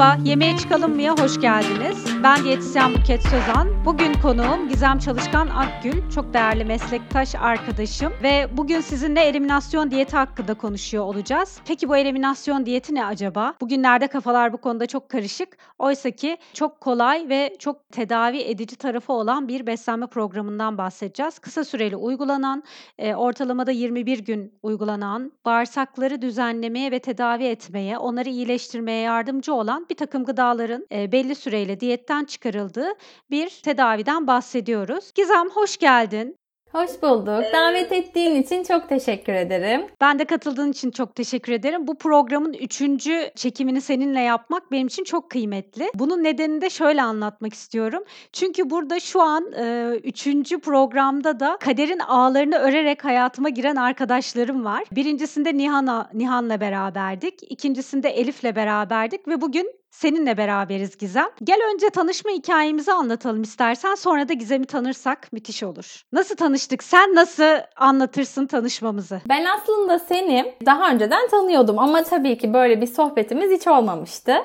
Merhaba, Yemeğe Çıkalım mı'ya hoş geldiniz. Ben diyetisyen Buket Sözan. Bugün konuğum Gizem Çalışkan Akgül, çok değerli meslektaş arkadaşım ve bugün sizinle eliminasyon diyeti hakkında konuşuyor olacağız. Peki bu eliminasyon diyeti ne acaba? Bugünlerde kafalar bu konuda çok karışık. Oysa ki çok kolay ve çok tedavi edici tarafı olan bir beslenme programından bahsedeceğiz. Kısa süreli uygulanan, e, ortalamada 21 gün uygulanan, bağırsakları düzenlemeye ve tedavi etmeye, onları iyileştirmeye yardımcı olan bir takım gıdaların e, belli süreyle diyetten çıkarıldığı bir tedaviden bahsediyoruz. Gizem hoş geldin. Hoş bulduk. Davet ettiğin için çok teşekkür ederim. Ben de katıldığın için çok teşekkür ederim. Bu programın üçüncü çekimini seninle yapmak benim için çok kıymetli. Bunun nedenini de şöyle anlatmak istiyorum. Çünkü burada şu an e, üçüncü programda da kaderin ağlarını örerek hayatıma giren arkadaşlarım var. Birincisinde Nihan'a, Nihan'la beraberdik. İkincisinde Elif'le beraberdik ve bugün Seninle beraberiz Gizem. Gel önce tanışma hikayemizi anlatalım istersen sonra da Gizem'i tanırsak müthiş olur. Nasıl tanıştık? Sen nasıl anlatırsın tanışmamızı? Ben aslında seni daha önceden tanıyordum ama tabii ki böyle bir sohbetimiz hiç olmamıştı.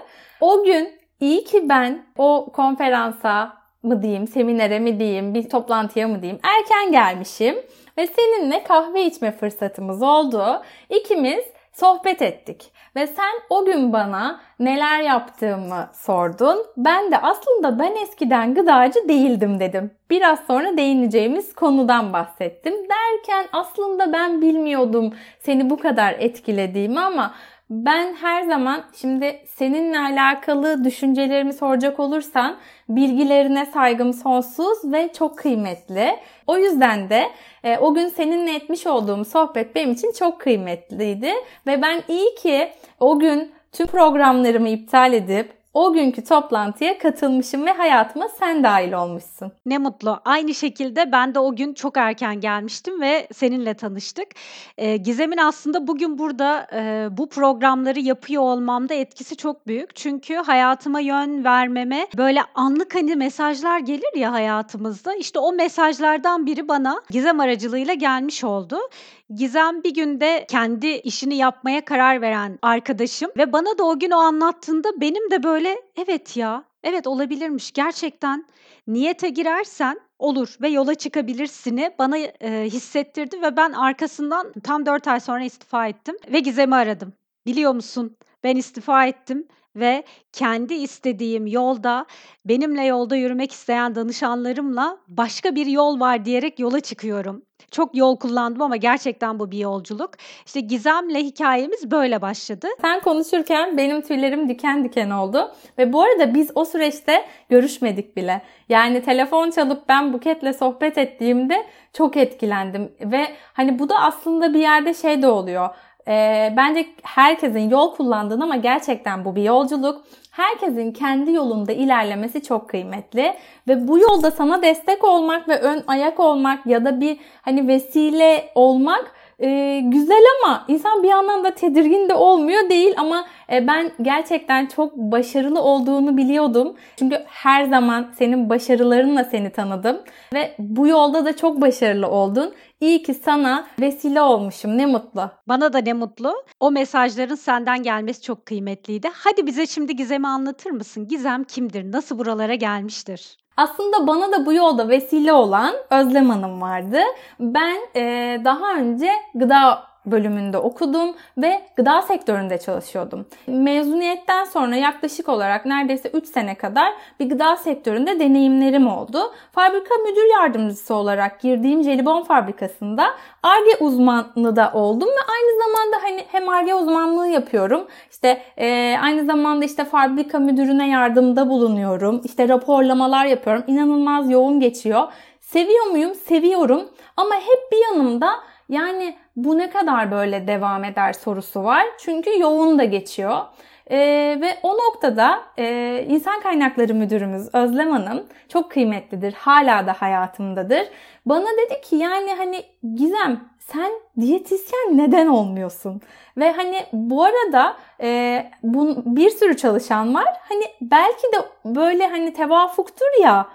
O gün iyi ki ben o konferansa mı diyeyim, seminere mi diyeyim, bir toplantıya mı diyeyim erken gelmişim ve seninle kahve içme fırsatımız oldu. İkimiz sohbet ettik. Ve sen o gün bana neler yaptığımı sordun. Ben de aslında ben eskiden gıdacı değildim dedim. Biraz sonra değineceğimiz konudan bahsettim. Derken aslında ben bilmiyordum seni bu kadar etkilediğimi ama ben her zaman şimdi seninle alakalı düşüncelerimi soracak olursan bilgilerine saygım sonsuz ve çok kıymetli. O yüzden de e, o gün seninle etmiş olduğum sohbet benim için çok kıymetliydi ve ben iyi ki o gün tüm programlarımı iptal edip o günkü toplantıya katılmışım ve hayatıma sen dahil olmuşsun. Ne mutlu. Aynı şekilde ben de o gün çok erken gelmiştim ve seninle tanıştık. Ee, Gizem'in aslında bugün burada e, bu programları yapıyor olmamda etkisi çok büyük. Çünkü hayatıma yön vermeme böyle anlık hani mesajlar gelir ya hayatımızda. İşte o mesajlardan biri bana Gizem aracılığıyla gelmiş oldu. Gizem bir günde kendi işini yapmaya karar veren arkadaşım ve bana da o gün o anlattığında benim de böyle evet ya, evet olabilirmiş gerçekten niyete girersen olur ve yola çıkabilirsini bana e, hissettirdi ve ben arkasından tam 4 ay sonra istifa ettim ve Gizem'i aradım. Biliyor musun? Ben istifa ettim ve kendi istediğim yolda benimle yolda yürümek isteyen danışanlarımla başka bir yol var diyerek yola çıkıyorum. Çok yol kullandım ama gerçekten bu bir yolculuk. İşte Gizem'le hikayemiz böyle başladı. Sen konuşurken benim tüylerim diken diken oldu. Ve bu arada biz o süreçte görüşmedik bile. Yani telefon çalıp ben Buket'le sohbet ettiğimde çok etkilendim. Ve hani bu da aslında bir yerde şey de oluyor. E, bence herkesin yol kullandığını ama gerçekten bu bir yolculuk. Herkesin kendi yolunda ilerlemesi çok kıymetli ve bu yolda sana destek olmak ve ön ayak olmak ya da bir hani vesile olmak e, güzel ama insan bir yandan da tedirgin de olmuyor değil ama e, ben gerçekten çok başarılı olduğunu biliyordum. Çünkü her zaman senin başarılarınla seni tanıdım ve bu yolda da çok başarılı oldun. İyi ki sana vesile olmuşum. Ne mutlu. Bana da ne mutlu. O mesajların senden gelmesi çok kıymetliydi. Hadi bize şimdi Gizem'i anlatır mısın? Gizem kimdir? Nasıl buralara gelmiştir? Aslında bana da bu yolda vesile olan Özlem Hanım vardı. Ben e, daha önce gıda bölümünde okudum ve gıda sektöründe çalışıyordum. Mezuniyetten sonra yaklaşık olarak neredeyse 3 sene kadar bir gıda sektöründe deneyimlerim oldu. Fabrika müdür yardımcısı olarak girdiğim jelibon fabrikasında ARGE uzmanlığı da oldum ve aynı zamanda hani hem ARGE uzmanlığı yapıyorum. İşte e, aynı zamanda işte fabrika müdürüne yardımda bulunuyorum. İşte raporlamalar yapıyorum. İnanılmaz yoğun geçiyor. Seviyor muyum? Seviyorum. Ama hep bir yanımda yani bu ne kadar böyle devam eder sorusu var. Çünkü yoğun da geçiyor. Ee, ve o noktada e, insan kaynakları müdürümüz Özlem Hanım çok kıymetlidir. Hala da hayatımdadır. Bana dedi ki yani hani Gizem sen diyetisyen neden olmuyorsun? Ve hani bu arada e, bu, bir sürü çalışan var. Hani belki de böyle hani tevafuktur ya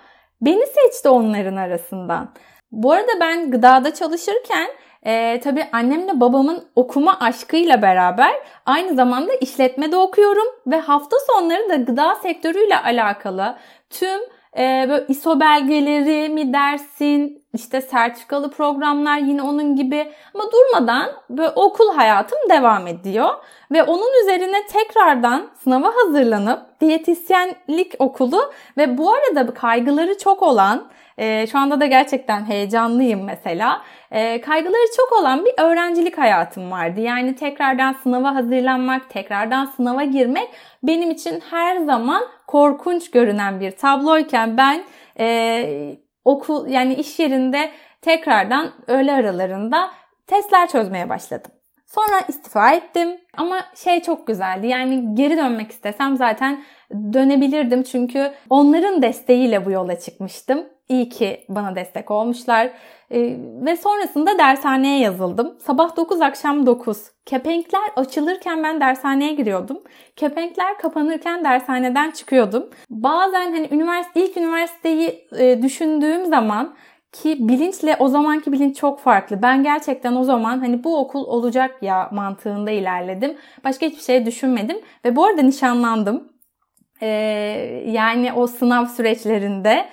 beni seçti onların arasından. Bu arada ben gıdada çalışırken e, tabii annemle babamın okuma aşkıyla beraber aynı zamanda işletmede okuyorum ve hafta sonları da gıda sektörüyle alakalı tüm e, böyle ISO belgeleri mi dersin, işte sertifikalı programlar yine onun gibi ama durmadan böyle okul hayatım devam ediyor. Ve onun üzerine tekrardan sınava hazırlanıp diyetisyenlik okulu ve bu arada kaygıları çok olan e, şu anda da gerçekten heyecanlıyım mesela. E, kaygıları çok olan bir öğrencilik hayatım vardı. Yani tekrardan sınava hazırlanmak, tekrardan sınava girmek benim için her zaman korkunç görünen bir tabloyken ben e, okul yani iş yerinde tekrardan öğle aralarında testler çözmeye başladım. Sonra istifa ettim ama şey çok güzeldi yani geri dönmek istesem zaten dönebilirdim çünkü onların desteğiyle bu yola çıkmıştım. İyi ki bana destek olmuşlar. Ee, ve sonrasında dershaneye yazıldım. Sabah 9 akşam 9. Kepenkler açılırken ben dershaneye giriyordum. Kepenkler kapanırken dershaneden çıkıyordum. Bazen hani üniversite ilk üniversiteyi e, düşündüğüm zaman ki bilinçle o zamanki bilinç çok farklı. Ben gerçekten o zaman hani bu okul olacak ya mantığında ilerledim. Başka hiçbir şey düşünmedim. Ve bu arada nişanlandım. Ee, yani o sınav süreçlerinde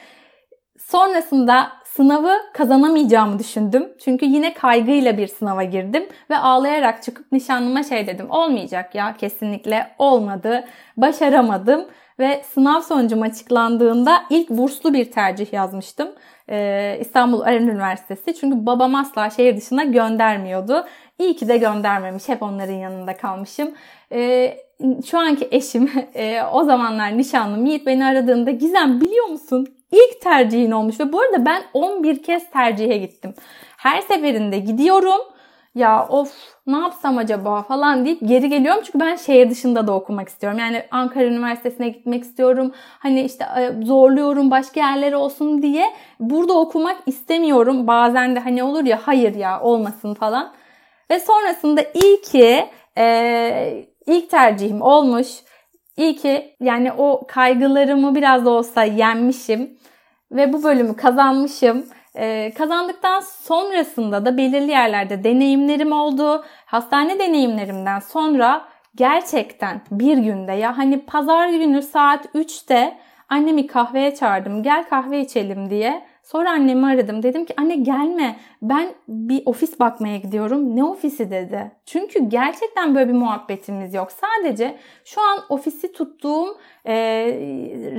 Sonrasında sınavı kazanamayacağımı düşündüm. Çünkü yine kaygıyla bir sınava girdim ve ağlayarak çıkıp nişanlıma şey dedim. Olmayacak ya kesinlikle olmadı. Başaramadım ve sınav sonucum açıklandığında ilk burslu bir tercih yazmıştım. Ee, İstanbul Eren Üniversitesi. Çünkü babam asla şehir dışına göndermiyordu. İyi ki de göndermemiş. Hep onların yanında kalmışım. Ee, şu anki eşim e, o zamanlar nişanlım Yiğit beni aradığında Gizem biliyor musun? ilk tercihin olmuş ve bu arada ben 11 kez tercihe gittim. Her seferinde gidiyorum ya of ne yapsam acaba falan deyip geri geliyorum. Çünkü ben şehir dışında da okumak istiyorum. Yani Ankara Üniversitesi'ne gitmek istiyorum. Hani işte e, zorluyorum başka yerlere olsun diye. Burada okumak istemiyorum. Bazen de hani olur ya hayır ya olmasın falan. Ve sonrasında iyi ki e, ilk tercihim olmuş. İyi ki yani o kaygılarımı biraz da olsa yenmişim ve bu bölümü kazanmışım. Ee, kazandıktan sonrasında da belirli yerlerde deneyimlerim oldu. Hastane deneyimlerimden sonra gerçekten bir günde ya hani pazar günü saat 3'te annemi kahveye çağırdım. Gel kahve içelim diye. Sonra annemi aradım. Dedim ki anne gelme ben bir ofis bakmaya gidiyorum. Ne ofisi dedi. Çünkü gerçekten böyle bir muhabbetimiz yok. Sadece şu an ofisi tuttuğum e,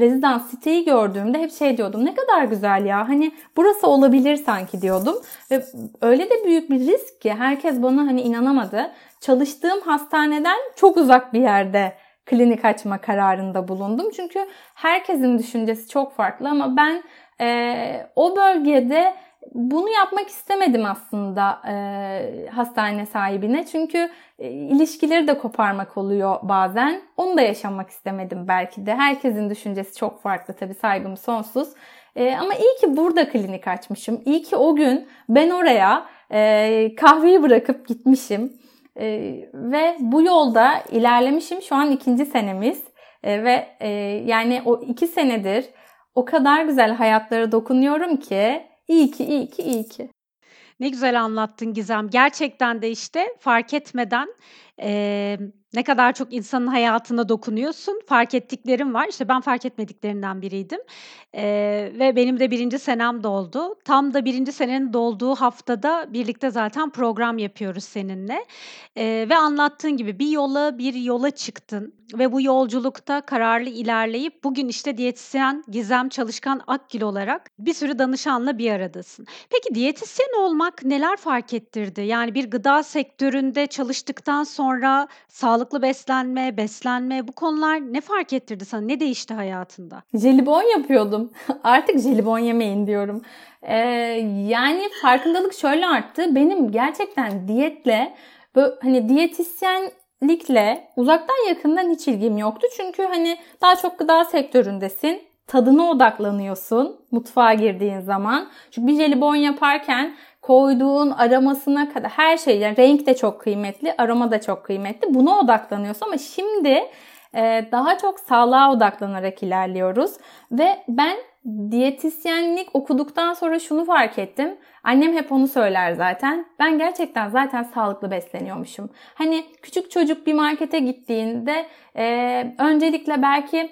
rezidans siteyi gördüğümde hep şey diyordum. Ne kadar güzel ya. Hani burası olabilir sanki diyordum. Ve öyle de büyük bir risk ki herkes bana hani inanamadı. Çalıştığım hastaneden çok uzak bir yerde klinik açma kararında bulundum. Çünkü herkesin düşüncesi çok farklı ama ben e, o bölgede bunu yapmak istemedim aslında e, hastane sahibine. Çünkü e, ilişkileri de koparmak oluyor bazen. Onu da yaşamak istemedim belki de. Herkesin düşüncesi çok farklı tabii saygım sonsuz. E, ama iyi ki burada klinik açmışım. İyi ki o gün ben oraya e, kahveyi bırakıp gitmişim. E, ve bu yolda ilerlemişim. Şu an ikinci senemiz. E, ve e, yani o iki senedir o kadar güzel hayatlara dokunuyorum ki iyi ki iyi ki iyi ki. Ne güzel anlattın Gizem. Gerçekten de işte fark etmeden e, ne kadar çok insanın hayatına dokunuyorsun. Fark ettiklerim var. İşte ben fark etmediklerinden biriydim. Eee, ve benim de birinci senem doldu. Tam da birinci senenin dolduğu haftada birlikte zaten program yapıyoruz seninle. Eee, ve anlattığın gibi bir yola bir yola çıktın ve bu yolculukta kararlı ilerleyip bugün işte diyetisyen Gizem Çalışkan Akgül olarak bir sürü danışanla bir aradasın. Peki diyetisyen olmak neler fark ettirdi? Yani bir gıda sektöründe çalıştıktan sonra sağlık Sağlıklı beslenme, beslenme bu konular ne fark ettirdi sana? Ne değişti hayatında? Jelibon yapıyordum. Artık jelibon yemeyin diyorum. Ee, yani farkındalık şöyle arttı. Benim gerçekten diyetle böyle hani diyetisyenlikle uzaktan yakından hiç ilgim yoktu. Çünkü hani daha çok gıda sektöründesin tadına odaklanıyorsun mutfağa girdiğin zaman. Çünkü bir jelibon yaparken koyduğun aromasına kadar her şey yani renk de çok kıymetli, aroma da çok kıymetli. Buna odaklanıyorsun ama şimdi e, daha çok sağlığa odaklanarak ilerliyoruz ve ben diyetisyenlik okuduktan sonra şunu fark ettim. Annem hep onu söyler zaten. Ben gerçekten zaten sağlıklı besleniyormuşum. Hani küçük çocuk bir markete gittiğinde e, öncelikle belki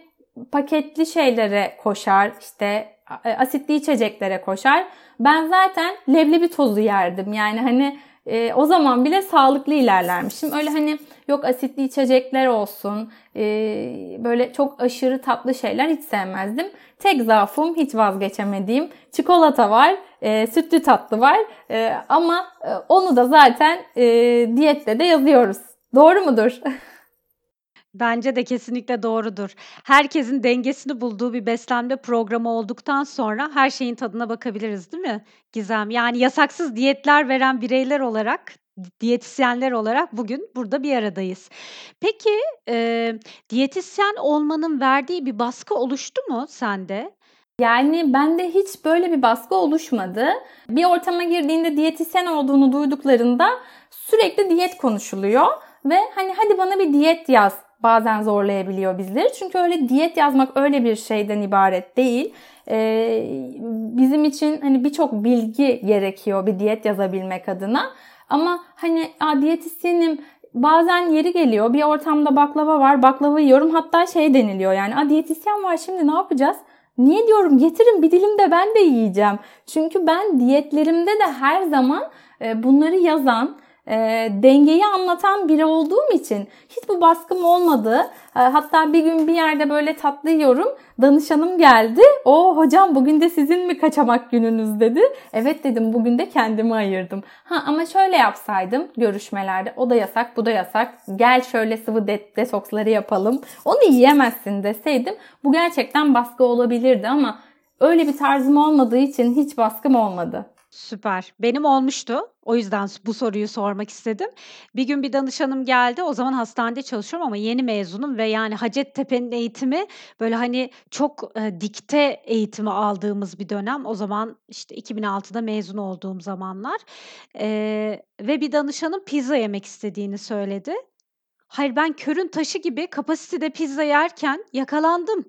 paketli şeylere koşar, işte asitli içeceklere koşar. Ben zaten leblebi tozu yerdim. Yani hani e, o zaman bile sağlıklı ilerlermişim. Öyle hani yok asitli içecekler olsun, e, böyle çok aşırı tatlı şeyler hiç sevmezdim. Tek zaafım hiç vazgeçemediğim çikolata var, e, sütlü tatlı var e, ama e, onu da zaten e, diyette de yazıyoruz. Doğru mudur? Bence de kesinlikle doğrudur. Herkesin dengesini bulduğu bir beslenme programı olduktan sonra her şeyin tadına bakabiliriz, değil mi Gizem? Yani yasaksız diyetler veren bireyler olarak, diyetisyenler olarak bugün burada bir aradayız. Peki, eee, diyetisyen olmanın verdiği bir baskı oluştu mu sende? Yani bende hiç böyle bir baskı oluşmadı. Bir ortama girdiğinde diyetisyen olduğunu duyduklarında sürekli diyet konuşuluyor ve hani hadi bana bir diyet yaz bazen zorlayabiliyor bizleri. Çünkü öyle diyet yazmak öyle bir şeyden ibaret değil. Ee, bizim için hani birçok bilgi gerekiyor bir diyet yazabilmek adına. Ama hani a, diyetisyenim bazen yeri geliyor bir ortamda baklava var baklava yiyorum hatta şey deniliyor yani a diyetisyen var şimdi ne yapacağız? Niye diyorum getirin bir dilim de ben de yiyeceğim. Çünkü ben diyetlerimde de her zaman e, bunları yazan e, dengeyi anlatan biri olduğum için hiç bu baskım olmadı. E, hatta bir gün bir yerde böyle tatlı yiyorum. Danışanım geldi. O hocam bugün de sizin mi kaçamak gününüz dedi. Evet dedim bugün de kendimi ayırdım. Ha ama şöyle yapsaydım görüşmelerde o da yasak bu da yasak. Gel şöyle sıvı de- detoksları yapalım. Onu yiyemezsin deseydim bu gerçekten baskı olabilirdi ama öyle bir tarzım olmadığı için hiç baskım olmadı. Süper. Benim olmuştu. O yüzden bu soruyu sormak istedim. Bir gün bir danışanım geldi. O zaman hastanede çalışıyorum ama yeni mezunum ve yani Hacettepe'nin eğitimi böyle hani çok e, dikte eğitimi aldığımız bir dönem. O zaman işte 2006'da mezun olduğum zamanlar. E, ve bir danışanım pizza yemek istediğini söyledi. Hayır ben körün taşı gibi kapasitede pizza yerken yakalandım.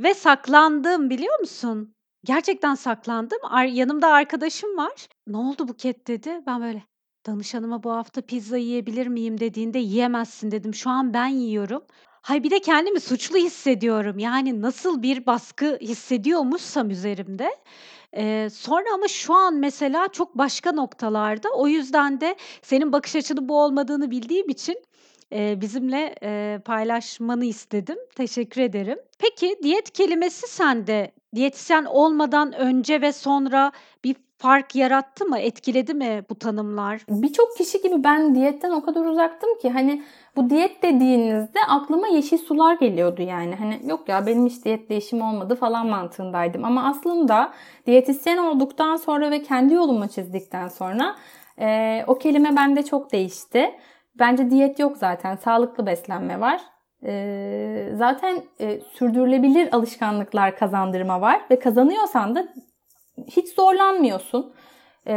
Ve saklandım biliyor musun? Gerçekten saklandım. Ar yanımda arkadaşım var. "Ne oldu Buket?" dedi. Ben böyle, "Danışanıma bu hafta pizza yiyebilir miyim?" dediğinde, "Yiyemezsin." dedim. Şu an ben yiyorum. Hay bir de kendimi suçlu hissediyorum. Yani nasıl bir baskı hissediyormuşsam üzerimde. Eee, sonra ama şu an mesela çok başka noktalarda. O yüzden de senin bakış açının bu olmadığını bildiğim için eee, bizimle, eee, paylaşmanı istedim. Teşekkür ederim. Peki, diyet kelimesi sende diyetisyen olmadan önce ve sonra bir fark yarattı mı? Etkiledi mi bu tanımlar? Birçok kişi gibi ben diyetten o kadar uzaktım ki hani bu diyet dediğinizde aklıma yeşil sular geliyordu yani. Hani yok ya benim hiç diyet değişim olmadı falan mantığındaydım. Ama aslında diyetisyen olduktan sonra ve kendi yolumu çizdikten sonra e, o kelime bende çok değişti. Bence diyet yok zaten. Sağlıklı beslenme var. E, zaten e, sürdürülebilir alışkanlıklar kazandırma var ve kazanıyorsan da hiç zorlanmıyorsun. E,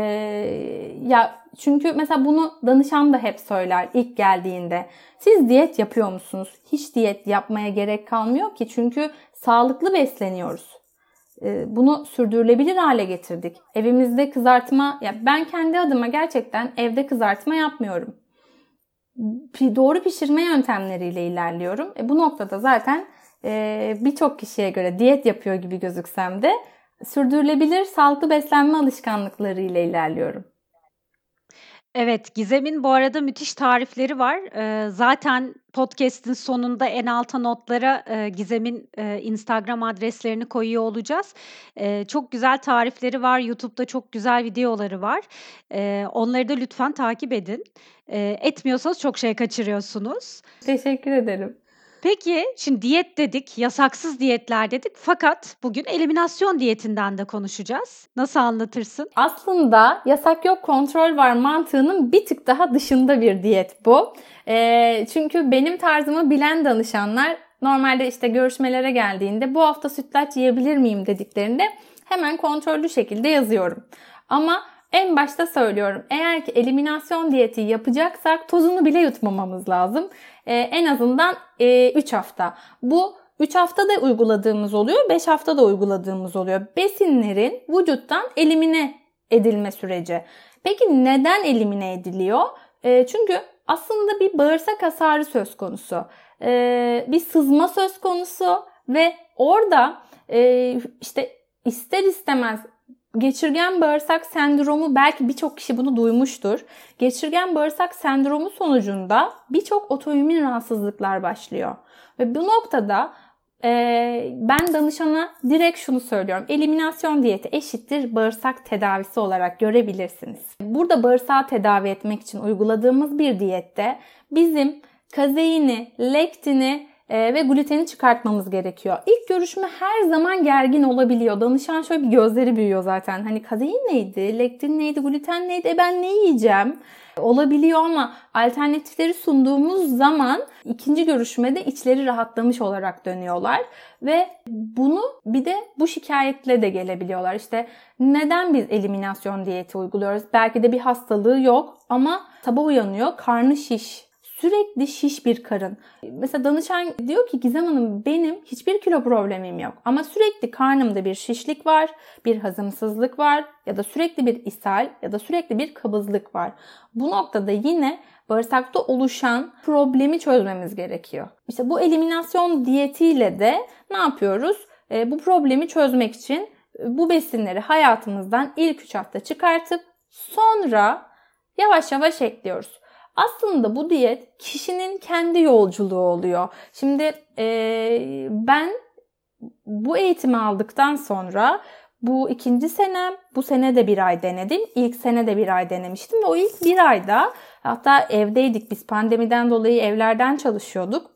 ya çünkü mesela bunu danışan da hep söyler ilk geldiğinde. Siz diyet yapıyor musunuz? Hiç diyet yapmaya gerek kalmıyor ki çünkü sağlıklı besleniyoruz. Bunu sürdürülebilir hale getirdik. Evimizde kızartma, ya ben kendi adıma gerçekten evde kızartma yapmıyorum doğru pişirme yöntemleriyle ilerliyorum. E, bu noktada zaten e, birçok kişiye göre diyet yapıyor gibi gözüksem de sürdürülebilir sağlıklı beslenme alışkanlıkları ile ilerliyorum. Evet, Gizem'in bu arada müthiş tarifleri var. Eee, zaten podcast'in sonunda en alta notlara, eee, Gizem'in, eee, Instagram adreslerini koyuyor olacağız. Eee, çok güzel tarifleri var. YouTube'da çok güzel videoları var. Eee, onları da lütfen takip edin. Eee, etmiyorsanız çok şey kaçırıyorsunuz. Teşekkür ederim. Peki, şimdi diyet dedik, yasaksız diyetler dedik fakat bugün eliminasyon diyetinden de konuşacağız. Nasıl anlatırsın? Aslında yasak yok kontrol var mantığının bir tık daha dışında bir diyet bu. E, çünkü benim tarzımı bilen danışanlar normalde işte görüşmelere geldiğinde bu hafta sütlaç yiyebilir miyim dediklerinde hemen kontrollü şekilde yazıyorum. Ama en başta söylüyorum. Eğer ki eliminasyon diyeti yapacaksak tozunu bile yutmamamız lazım. Ee, en azından e, 3 hafta. Bu 3 haftada uyguladığımız oluyor, 5 haftada uyguladığımız oluyor. Besinlerin vücuttan elimine edilme süreci. Peki neden elimine ediliyor? E, çünkü aslında bir bağırsak hasarı söz konusu. E, bir sızma söz konusu ve orada e, işte ister istemez geçirgen bağırsak sendromu belki birçok kişi bunu duymuştur. Geçirgen bağırsak sendromu sonucunda birçok otoimmün rahatsızlıklar başlıyor. Ve bu noktada e, ben danışana direkt şunu söylüyorum. Eliminasyon diyeti eşittir bağırsak tedavisi olarak görebilirsiniz. Burada bağırsağı tedavi etmek için uyguladığımız bir diyette bizim kazeini, lektini, ve gluteni çıkartmamız gerekiyor. İlk görüşme her zaman gergin olabiliyor. Danışan şöyle bir gözleri büyüyor zaten. Hani kazein neydi, lektin neydi, gluten neydi, e ben ne yiyeceğim? Olabiliyor ama alternatifleri sunduğumuz zaman ikinci görüşmede içleri rahatlamış olarak dönüyorlar ve bunu bir de bu şikayetle de gelebiliyorlar. İşte neden biz eliminasyon diyeti uyguluyoruz? Belki de bir hastalığı yok ama sabah uyanıyor, karnı şiş, sürekli şiş bir karın. Mesela danışan diyor ki Gizem Hanım benim hiçbir kilo problemim yok ama sürekli karnımda bir şişlik var, bir hazımsızlık var ya da sürekli bir ishal ya da sürekli bir kabızlık var. Bu noktada yine bağırsakta oluşan problemi çözmemiz gerekiyor. İşte bu eliminasyon diyetiyle de ne yapıyoruz? E, bu problemi çözmek için e, bu besinleri hayatımızdan ilk 3 hafta çıkartıp sonra yavaş yavaş ekliyoruz. Aslında bu diyet kişinin kendi yolculuğu oluyor. Şimdi e, ben bu eğitimi aldıktan sonra bu ikinci senem, bu sene de bir ay denedim. İlk sene de bir ay denemiştim ve o ilk bir ayda hatta evdeydik biz pandemiden dolayı evlerden çalışıyorduk.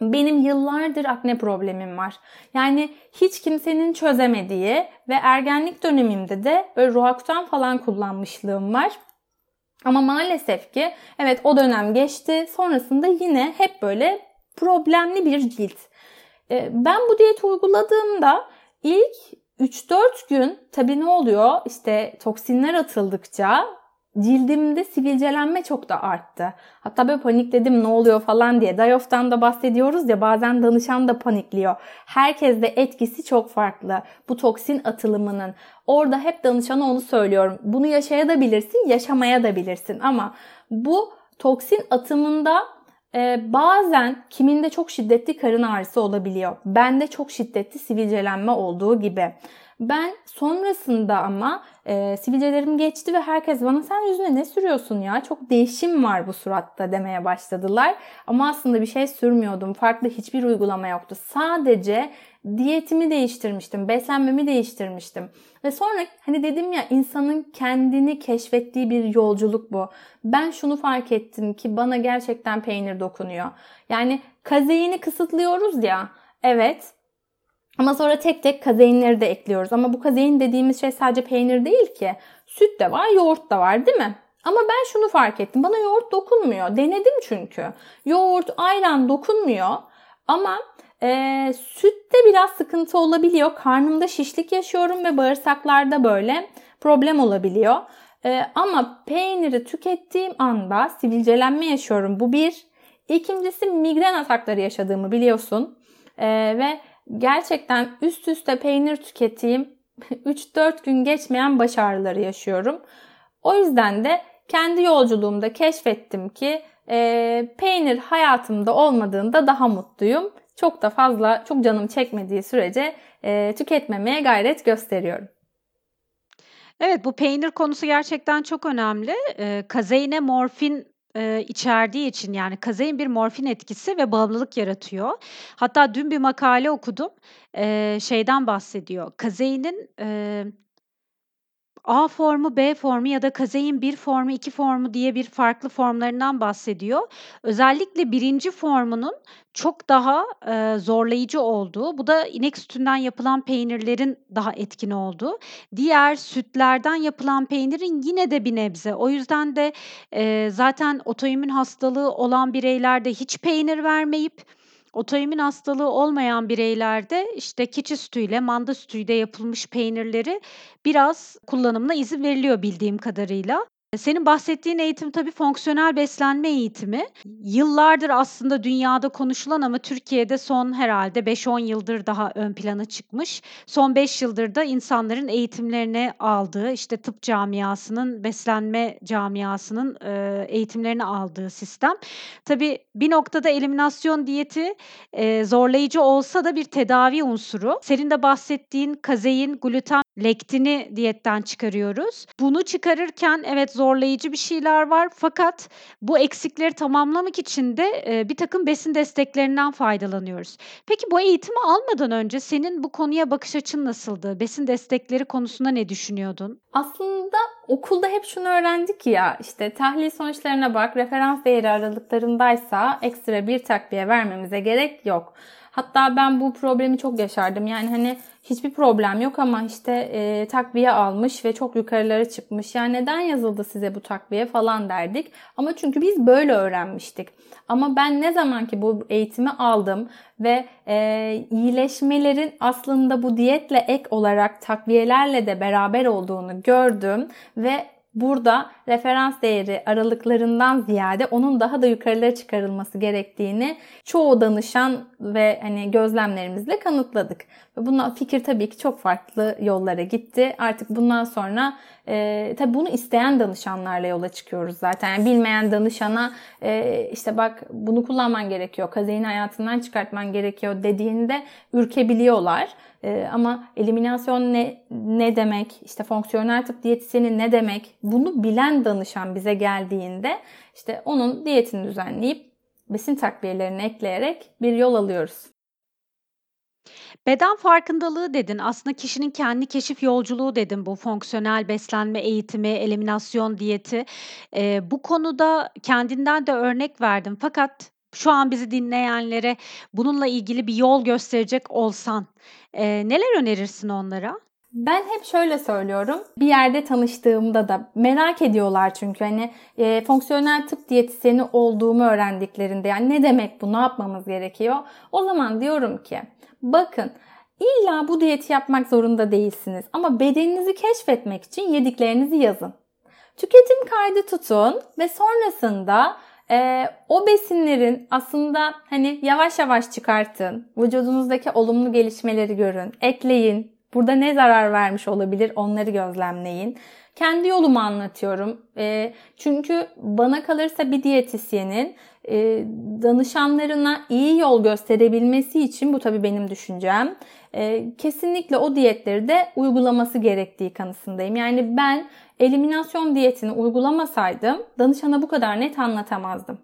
Benim yıllardır akne problemim var. Yani hiç kimsenin çözemediği ve ergenlik dönemimde de böyle Roakutan falan kullanmışlığım var. Ama maalesef ki evet o dönem geçti. Sonrasında yine hep böyle problemli bir cilt. Ee, ben bu diyeti uyguladığımda ilk 3-4 gün tabii ne oluyor? İşte toksinler atıldıkça cildimde sivilcelenme çok da arttı. Hatta böyle panikledim ne oluyor falan diye. Dayof'tan da bahsediyoruz ya bazen danışan da panikliyor. Herkes de etkisi çok farklı. Bu toksin atılımının. Orada hep danışana onu söylüyorum. Bunu yaşayabilirsin, yaşamaya da bilirsin. Ama bu toksin atımında e, bazen kiminde çok şiddetli karın ağrısı olabiliyor. Bende çok şiddetli sivilcelenme olduğu gibi. Ben sonrasında ama e, sivilcelerim geçti ve herkes bana sen yüzüne ne sürüyorsun ya çok değişim var bu suratta demeye başladılar. Ama aslında bir şey sürmüyordum. Farklı hiçbir uygulama yoktu. Sadece diyetimi değiştirmiştim, beslenmemi değiştirmiştim. Ve sonra hani dedim ya insanın kendini keşfettiği bir yolculuk bu. Ben şunu fark ettim ki bana gerçekten peynir dokunuyor. Yani kazeini kısıtlıyoruz ya. Evet ama sonra tek tek kazeinleri de ekliyoruz. Ama bu kazein dediğimiz şey sadece peynir değil ki. Süt de var, yoğurt da var değil mi? Ama ben şunu fark ettim. Bana yoğurt dokunmuyor. Denedim çünkü. Yoğurt, ayran dokunmuyor. Ama e, sütte biraz sıkıntı olabiliyor. Karnımda şişlik yaşıyorum ve bağırsaklarda böyle problem olabiliyor. E, ama peyniri tükettiğim anda sivilcelenme yaşıyorum. Bu bir. İkincisi migren atakları yaşadığımı biliyorsun. E, ve gerçekten üst üste peynir tükettiğim 3-4 gün geçmeyen baş ağrıları yaşıyorum. O yüzden de kendi yolculuğumda keşfettim ki e, peynir hayatımda olmadığında daha mutluyum. Çok da fazla, çok canım çekmediği sürece e, tüketmemeye gayret gösteriyorum. Evet, bu peynir konusu gerçekten çok önemli. Eee, kazeine morfin Eee, içerdiği için, yani, kazein bir morfin etkisi ve bağımlılık yaratıyor. Hatta dün bir makale okudum. Eee, şeyden bahsediyor. Kazeinin, eee A formu, B formu ya da kazein 1 formu, 2 formu diye bir farklı formlarından bahsediyor. Özellikle birinci formunun çok daha, eee, zorlayıcı olduğu, bu da inek sütünden yapılan peynirlerin daha etkin olduğu. Diğer sütlerden yapılan peynirin yine de bir nebze. O yüzden de, eee, zaten otoimmün hastalığı olan bireylerde hiç peynir vermeyip Otoimmün hastalığı olmayan bireylerde, işte, keçi sütüyle, manda sütüyle yapılmış peynirleri biraz kullanımına izin veriliyor bildiğim kadarıyla. Senin bahsettiğin eğitim tabii fonksiyonel beslenme eğitimi. Yıllardır aslında dünyada konuşulan ama Türkiye'de son herhâlde 5-10 yıldır daha ön plana çıkmış. Son 5 yıldır da insanların eğitimlerini aldığı, işte, tıp camiasının, beslenme camiasının, eee, eğitimlerini aldığı sistem. Tabii bir noktada eliminasyon diyeti, eee, zorlayıcı olsa da bir tedavi unsuru. Senin de bahsettiğin kazein, gluten, lektini diyetten çıkarıyoruz. Bunu çıkarırken evet, zorlayıcı bir şeyler var fakat bu eksikleri tamamlamak için de, eee, birtakım besin desteklerinden faydalanıyoruz. Peki bu eğitimi almadan önce senin bu konuya bakış açın nasıldı? Besin destekleri konusunda ne düşünüyordun? Aslında okulda hep şunu öğrendik ya, işte, tahlil sonuçlarına bak, referans değeri aralıklarındaysa ekstra bir takviye vermemize gerek yok. Hatta ben bu problemi çok yaşardım. Yani, hani, hiçbir problem yok ama, işte, eee, takviye almış ve çok yukarılara çıkmış. "Ya, neden yazıldı size bu takviye?" falan derdik. Ama çünkü biz böyle öğrenmiştik. Ama ben ne zaman ki bu eğitimi aldım ve, eee, iyileşmelerin aslında bu diyetle ek olarak takviyelerle de beraber olduğunu gördüm ve burada referans değeri aralıklarından ziyade onun daha da yukarılara çıkarılması gerektiğini çoğu danışan ve hani gözlemlerimizle kanıtladık. Ve buna fikir tabii ki çok farklı yollara gitti. Artık bundan sonra e, tabii bunu isteyen danışanlarla yola çıkıyoruz zaten. Yani bilmeyen danışana e, işte bak bunu kullanman gerekiyor, kazeini hayatından çıkartman gerekiyor dediğinde ürkebiliyorlar. E, ama eliminasyon ne ne demek, işte fonksiyonel tıp diyetisyeni ne demek bunu bilen danışan bize geldiğinde işte onun diyetini düzenleyip besin takviyelerini ekleyerek bir yol alıyoruz. Beden farkındalığı dedin. Aslında kişinin kendi keşif yolculuğu dedin bu fonksiyonel beslenme eğitimi, eliminasyon diyeti. Eee, bu konuda kendinden de örnek verdin fakat şu an bizi dinleyenlere bununla ilgili bir yol gösterecek olsan, eee, neler önerirsin onlara? Ben hep şöyle söylüyorum. Bir yerde tanıştığımda da merak ediyorlar çünkü hani e, fonksiyonel tıp diyetisyeni olduğumu öğrendiklerinde yani ne demek bu, ne yapmamız gerekiyor? O zaman diyorum ki bakın illa bu diyeti yapmak zorunda değilsiniz ama bedeninizi keşfetmek için yediklerinizi yazın. Tüketim kaydı tutun ve sonrasında e, o besinlerin aslında hani yavaş yavaş çıkartın. Vücudunuzdaki olumlu gelişmeleri görün. Ekleyin. Burada ne zarar vermiş olabilir onları gözlemleyin. Kendi yolumu anlatıyorum. E, çünkü bana kalırsa bir diyetisyenin e, danışanlarına iyi yol gösterebilmesi için bu tabii benim düşüncem. E, kesinlikle o diyetleri de uygulaması gerektiği kanısındayım. Yani ben eliminasyon diyetini uygulamasaydım danışana bu kadar net anlatamazdım.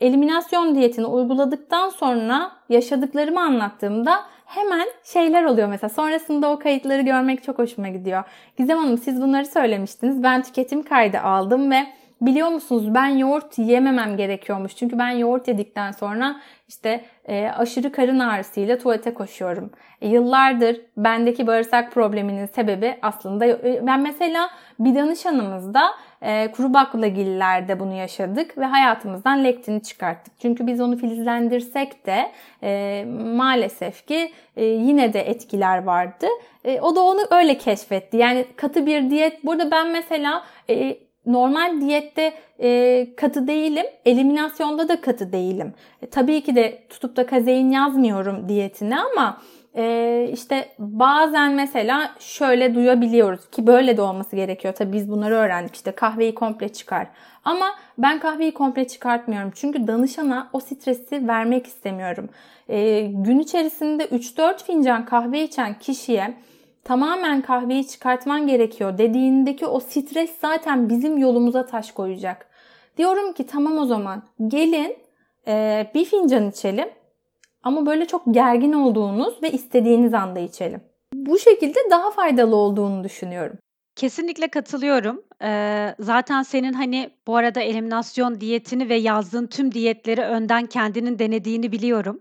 Eliminasyon diyetini uyguladıktan sonra yaşadıklarımı anlattığımda hemen şeyler oluyor mesela. Sonrasında o kayıtları görmek çok hoşuma gidiyor. Gizem Hanım siz bunları söylemiştiniz. Ben tüketim kaydı aldım ve biliyor musunuz ben yoğurt yememem gerekiyormuş. Çünkü ben yoğurt yedikten sonra işte e, aşırı karın ağrısıyla tuvalete koşuyorum. E, yıllardır bendeki bağırsak probleminin sebebi aslında e, ben mesela bir danışanımızda e, kuru baklagillerde bunu yaşadık ve hayatımızdan lektini çıkarttık. Çünkü biz onu filizlendirsek de e, maalesef ki e, yine de etkiler vardı. E, o da onu öyle keşfetti. Yani katı bir diyet. Burada ben mesela e, normal diyette e, katı değilim, eliminasyonda da katı değilim. E, tabii ki de tutup da kazein yazmıyorum diyetine ama e, işte bazen mesela şöyle duyabiliyoruz ki böyle de olması gerekiyor. Tabii biz bunları öğrendik işte kahveyi komple çıkar. Ama ben kahveyi komple çıkartmıyorum. Çünkü danışana o stresi vermek istemiyorum. E, gün içerisinde 3-4 fincan kahve içen kişiye tamamen kahveyi çıkartman gerekiyor dediğindeki o stres zaten bizim yolumuza taş koyacak. Diyorum ki tamam o zaman gelin e, bir fincan içelim ama böyle çok gergin olduğunuz ve istediğiniz anda içelim. Bu şekilde daha faydalı olduğunu düşünüyorum. Kesinlikle katılıyorum. Eee, zaten senin, hani, bu arada eliminasyon diyetini ve yazdığın tüm diyetleri önden kendinin denediğini biliyorum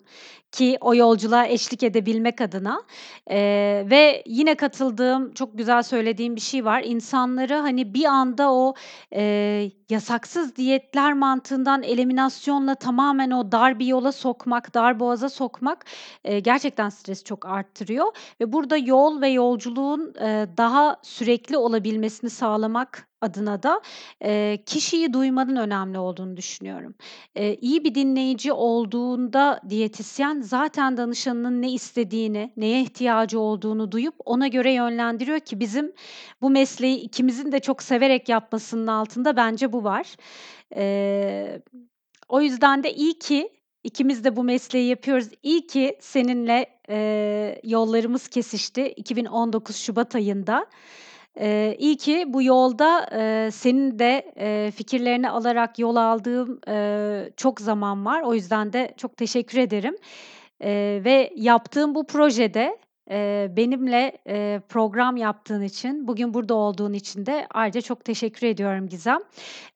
ki o yolculuğa eşlik edebilmek adına. Eee, ve yine katıldığım, çok güzel söylediğin bir şey var. İnsanları, hani, bir anda o, eee, yasaksız diyetler mantığından eliminasyonla tamamen o dar bir yola sokmak, dar boğaza sokmak, eee, gerçekten stresi çok arttırıyor ve burada yol ve yolculuğun, eee, daha sürekli olabilmesini sağlamak adına da, eee, kişiyi duymanın önemli olduğunu düşünüyorum. Eee, iyi bir dinleyici olduğunda diyetisyen zaten danışanının ne istediğini, neye ihtiyacı olduğunu duyup ona göre yönlendiriyor ki bizim bu mesleği ikimizin de çok severek yapmasının altında bence bu var. Eee, o yüzden de iyi ki ikimiz de bu mesleği yapıyoruz. İyi ki seninle, eee, yollarımız kesişti 2019 şubat ayında. Eee, iyi ki bu yolda, eee, senin de, eee, fikirlerini alarak yol aldığım, eee, çok zaman var. O yüzden de çok teşekkür ederim. Eee, ve yaptığım bu projede, eee, benimle, eee, program yaptığın için, bugün burada olduğun için de ayrıca çok teşekkür ediyorum Gizem.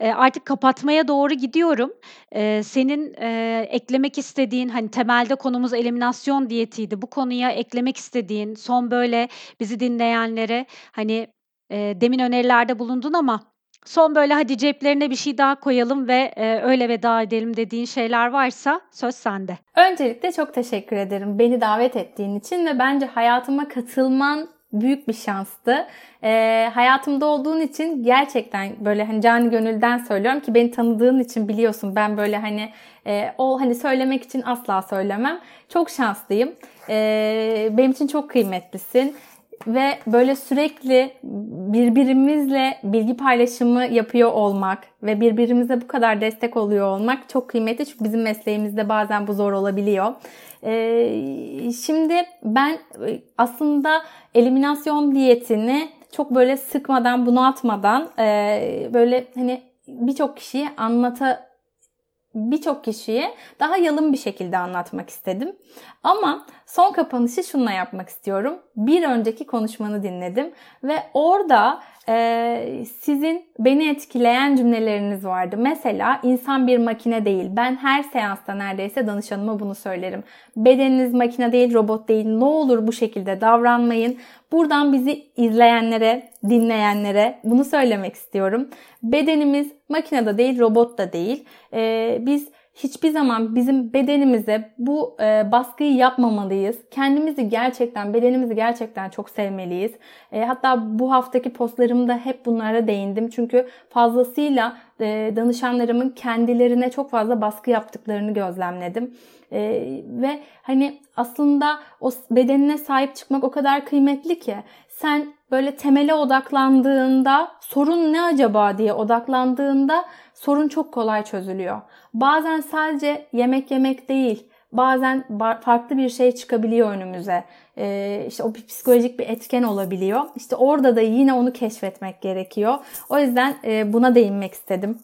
Eee, artık kapatmaya doğru gidiyorum. Eee, senin, eee, eklemek istediğin, hani, temelde konumuz eliminasyon diyetiydi. Bu konuya eklemek istediğin, son böyle bizi dinleyenlere, hani, eee, demin önerilerde bulundun ama son böyle hadi ceplerine bir şey daha koyalım ve, eee, öyle veda edelim dediğin şeyler varsa söz sende. Öncelikle çok teşekkür ederim beni davet ettiğin için ve bence hayatıma katılman büyük bir şanstı. Eee, hayatımda olduğun için gerçekten böyle hani canı gönülden söylüyorum ki beni tanıdığın için biliyorsun ben böyle hani eee, o hani söylemek için asla söylemem. Çok şanslıyım. Eee, benim için çok kıymetlisin ve böyle sürekli birbirimizle bilgi paylaşımı yapıyor olmak ve birbirimize bu kadar destek oluyor olmak çok kıymetli. Çünkü bizim mesleğimizde bazen bu zor olabiliyor. Ee, şimdi ben e, aslında eliminasyon diyetini çok böyle sıkmadan, bunaltmadan e, böyle hani birçok kişiye anlata birçok kişiye daha yalın bir şekilde anlatmak istedim. Ama son kapanışı şunla yapmak istiyorum. Bir önceki konuşmanı dinledim ve orada e, sizin beni etkileyen cümleleriniz vardı. Mesela insan bir makine değil. Ben her seansta neredeyse danışanıma bunu söylerim. Bedeniniz makine değil, robot değil. Ne olur bu şekilde davranmayın. Buradan bizi izleyenlere, dinleyenlere bunu söylemek istiyorum. Bedenimiz makinede değil, robot da değil. Ee, biz hiçbir zaman bizim bedenimize bu e, baskıyı yapmamalıyız. Kendimizi gerçekten, bedenimizi gerçekten çok sevmeliyiz. E, hatta bu haftaki postlarımda hep bunlara değindim. Çünkü fazlasıyla e, danışanlarımın kendilerine çok fazla baskı yaptıklarını gözlemledim. E, ve hani aslında o bedenine sahip çıkmak o kadar kıymetli ki sen böyle temele odaklandığında sorun ne acaba diye odaklandığında sorun çok kolay çözülüyor. Bazen sadece yemek yemek değil, bazen farklı bir şey çıkabiliyor önümüze. Ee, işte o bir psikolojik bir etken olabiliyor. İşte orada da yine onu keşfetmek gerekiyor. O yüzden e, buna değinmek istedim.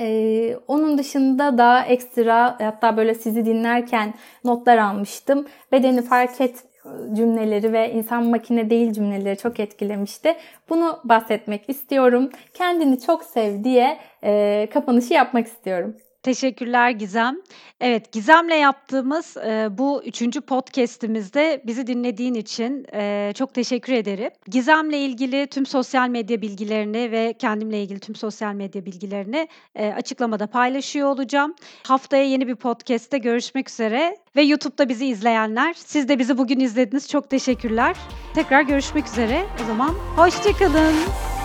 Ee, onun dışında da ekstra hatta böyle sizi dinlerken notlar almıştım. Bedeni fark et cümleleri ve insan makine değil cümleleri çok etkilemişti. Bunu bahsetmek istiyorum. Kendini çok sev diye e, kapanışı yapmak istiyorum. Teşekkürler Gizem. Evet, Gizem'le yaptığımız, eee, bu 3. podcast'imizde bizi dinlediğin için, eee, çok teşekkür ederim. Gizem'le ilgili tüm sosyal medya bilgilerini ve kendimle ilgili tüm sosyal medya bilgilerini, eee, açıklamada paylaşıyor olacağım. Haftaya yeni bir podcast'te görüşmek üzere ve YouTube'da bizi izleyenler, siz de bizi bugün izlediniz. Çok teşekkürler. Tekrar görüşmek üzere. O zaman hoşça kalın.